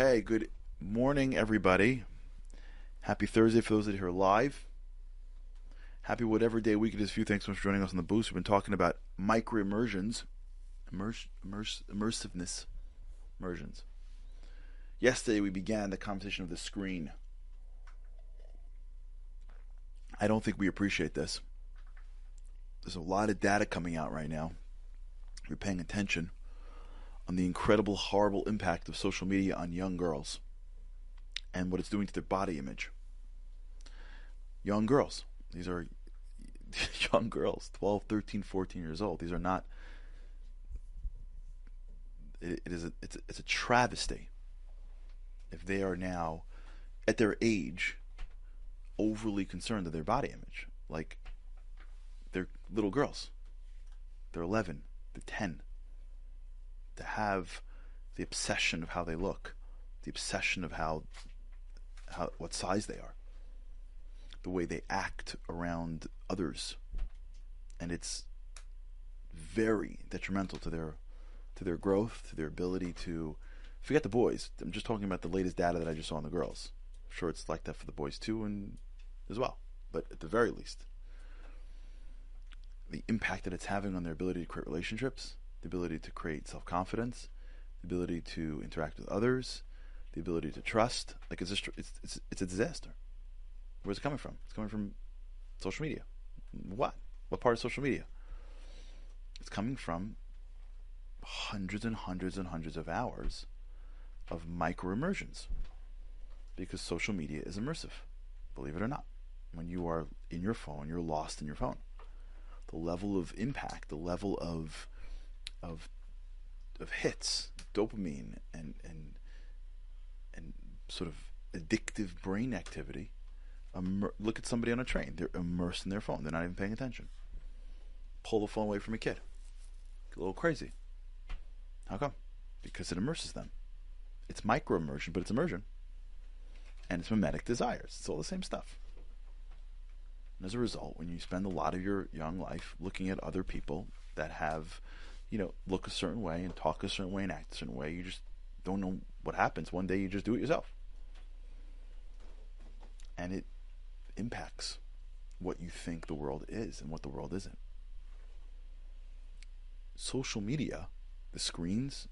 Okay, good morning, everybody. Happy Thursday for those that are here live. Happy whatever day week it is for you. Thanks so much for joining us on the boost. We've been talking about micro immersions, immerse, immerse, immersiveness, immersions. Yesterday we began the conversation of the screen. I don't think we appreciate this. There's a lot of data coming out right now. We're paying attention on the incredible, horrible impact of social media on young girls and what it's doing to their body image. Young girls. These are young girls, 12, 13, 14 years old. These are not. it, it is a, it's, a, it's a travesty if they are now, at their age, overly concerned with their body image. Like, they're little girls. They're 11, they're 10 to have the obsession of how they look, the obsession of how, how what size they are, the way they act around others, and it's very detrimental to their to their growth, to their ability to forget the boys. I'm just talking about the latest data that I just saw on the girls. I'm sure it's like that for the boys too, and as well. But at the very least, the impact that it's having on their ability to create relationships, the ability to create self confidence, the ability to interact with others, the ability to trust. Like it's, it's it's a disaster. Where's it coming from? It's coming from social media. What? What part of social media? It's coming from hundreds and hundreds and hundreds of hours of micro immersions because social media is immersive, believe it or not. When you are in your phone, you're lost in your phone. The level of impact, the level of of of hits, dopamine and and and sort of addictive brain activity. Immer- look at somebody on a train; they're immersed in their phone. They're not even paying attention. Pull the phone away from a kid. a little crazy. How come? Because it immerses them. It's micro immersion, but it's immersion. And it's mimetic desires. It's all the same stuff. And as a result, when you spend a lot of your young life looking at other people that have you know, look a certain way and talk a certain way and act a certain way. You just don't know what happens. One day you just do it yourself. And it impacts what you think the world is and what the world isn't. Social media, the screens,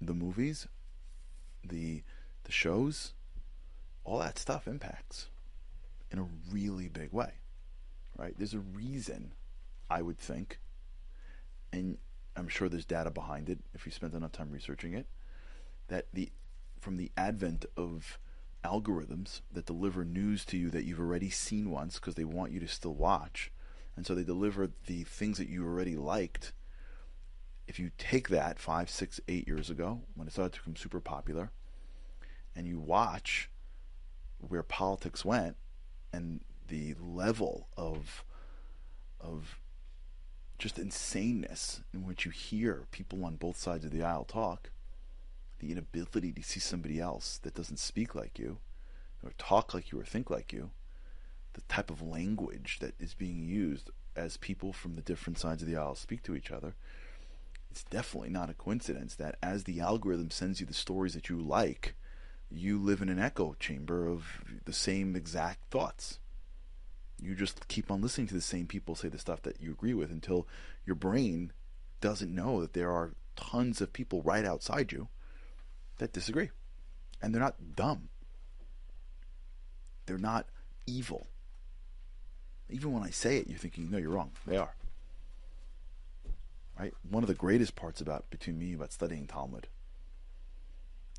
the movies, the the shows, all that stuff impacts in a really big way. Right? There's a reason I would think and I'm sure there's data behind it if you spend enough time researching it, that the from the advent of algorithms that deliver news to you that you've already seen once because they want you to still watch, and so they deliver the things that you already liked. If you take that five, six, eight years ago when it started to become super popular, and you watch where politics went and the level of of just insaneness in which you hear people on both sides of the aisle talk, the inability to see somebody else that doesn't speak like you, or talk like you, or think like you, the type of language that is being used as people from the different sides of the aisle speak to each other, it's definitely not a coincidence that as the algorithm sends you the stories that you like, you live in an echo chamber of the same exact thoughts you just keep on listening to the same people say the stuff that you agree with until your brain doesn't know that there are tons of people right outside you that disagree. And they're not dumb. They're not evil. Even when I say it, you're thinking, no, you're wrong. They are. Right? One of the greatest parts about between me about studying Talmud,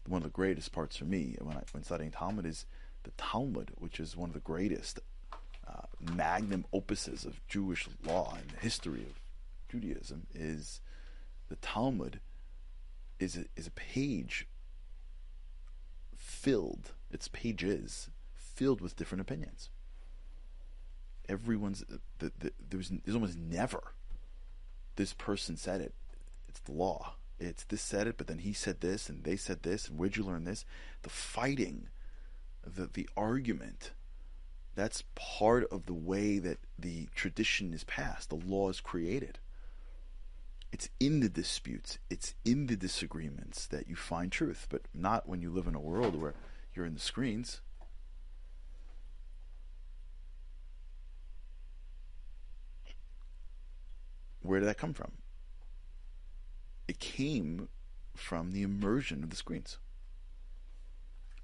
one of the greatest parts for me when I, when studying Talmud is the Talmud, which is one of the greatest uh, magnum opuses of Jewish law and the history of Judaism is the Talmud is a, is a page filled its pages filled with different opinions. Everyone's the, the, there's there's almost never this person said it. It's the law. It's this said it, but then he said this, and they said this, and where'd you learn this? The fighting, the the argument that's part of the way that the tradition is passed, the law is created. It's in the disputes, it's in the disagreements that you find truth, but not when you live in a world where you're in the screens. Where did that come from? It came from the immersion of the screens.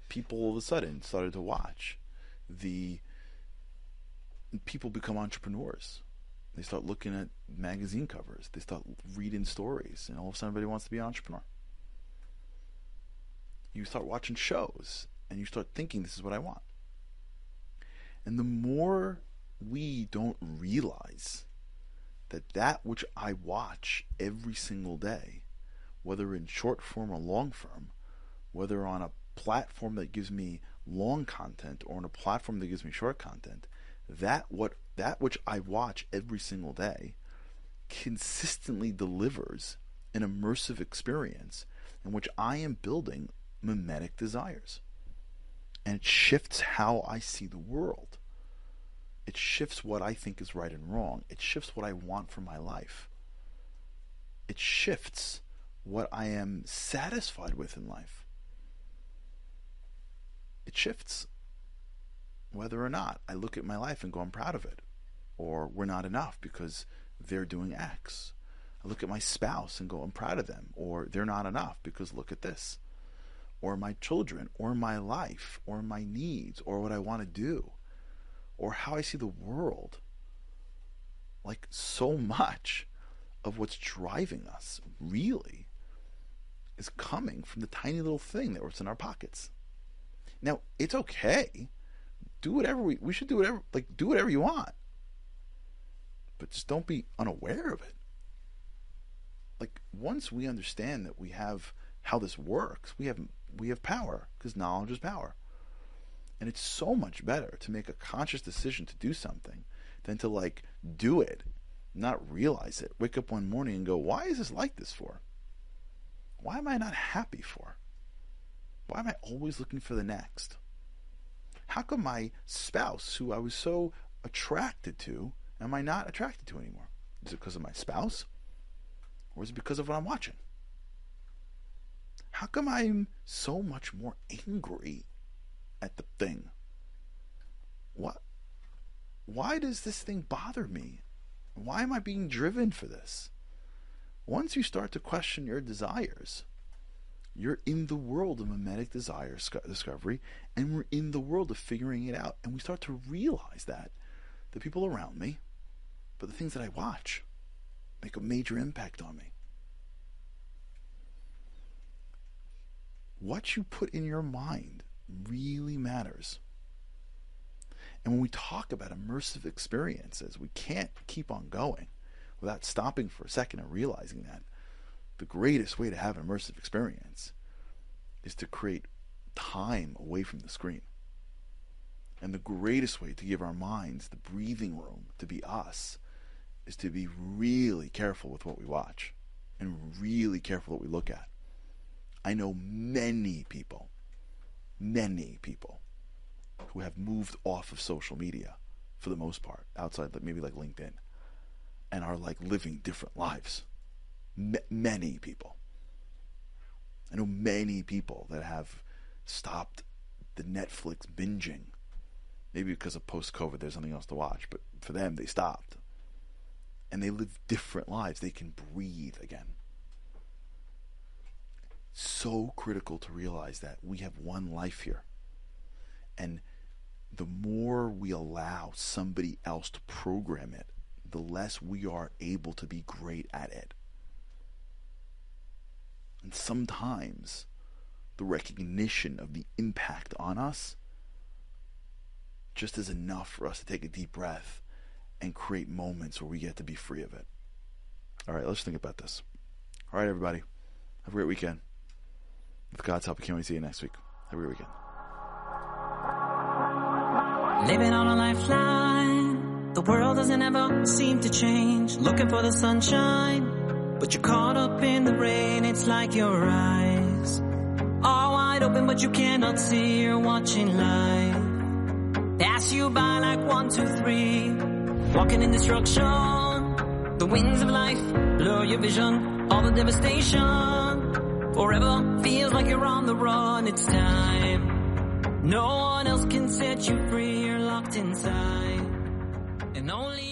People all of a sudden started to watch the people become entrepreneurs. They start looking at magazine covers. They start reading stories, and all of a sudden, everybody wants to be an entrepreneur. You start watching shows, and you start thinking, "This is what I want." And the more we don't realize that that which I watch every single day, whether in short form or long form, whether on a platform that gives me long content or on a platform that gives me short content, that what that which I watch every single day consistently delivers an immersive experience in which I am building mimetic desires. And it shifts how I see the world. It shifts what I think is right and wrong. It shifts what I want for my life. It shifts what I am satisfied with in life. It shifts whether or not I look at my life and go, I'm proud of it, or we're not enough because they're doing X. I look at my spouse and go, I'm proud of them, or they're not enough because look at this, or my children, or my life, or my needs, or what I want to do or how I see the world. Like so much of what's driving us really is coming from the tiny little thing that was in our pockets. Now, it's okay. Do whatever we we should do whatever like do whatever you want. But just don't be unaware of it. Like once we understand that we have how this works, we have we have power because knowledge is power. And it's so much better to make a conscious decision to do something than to like do it, not realize it, wake up one morning and go, why is this like this for? Why am I not happy for? Why am I always looking for the next? How come my spouse, who I was so attracted to, am I not attracted to anymore? Is it because of my spouse? Or is it because of what I'm watching? How come I'm so much more angry at the thing. What? Why does this thing bother me? Why am I being driven for this? Once you start to question your desires, you're in the world of mimetic desire discovery, and we're in the world of figuring it out. And we start to realize that the people around me, but the things that I watch, make a major impact on me. What you put in your mind really matters. And when we talk about immersive experiences, we can't keep on going without stopping for a second and realizing that the greatest way to have an immersive experience is to create time away from the screen. And the greatest way to give our minds the breathing room to be us is to be really careful with what we watch and really careful what we look at. I know many people many people who have moved off of social media for the most part, outside maybe like LinkedIn, and are like living different lives. M- many people. I know many people that have stopped the Netflix binging. Maybe because of post COVID, there's something else to watch, but for them, they stopped. And they live different lives. They can breathe again so critical to realize that we have one life here. And the more we allow somebody else to program it, the less we are able to be great at it. And sometimes the recognition of the impact on us just is enough for us to take a deep breath and create moments where we get to be free of it. All right, let's think about this. All right, everybody. Have a great weekend. With God's help, I can't wait to see you next week. Have a great weekend. Living on a lifeline. The world doesn't ever seem to change. Looking for the sunshine. But you're caught up in the rain. It's like your eyes are wide open, but you cannot see. You're watching life pass you by like one, two, three. Walking in destruction. The winds of life blur your vision, all the devastation. Forever feels like you're on the run, it's time. No one else can set you free, you're locked inside. And only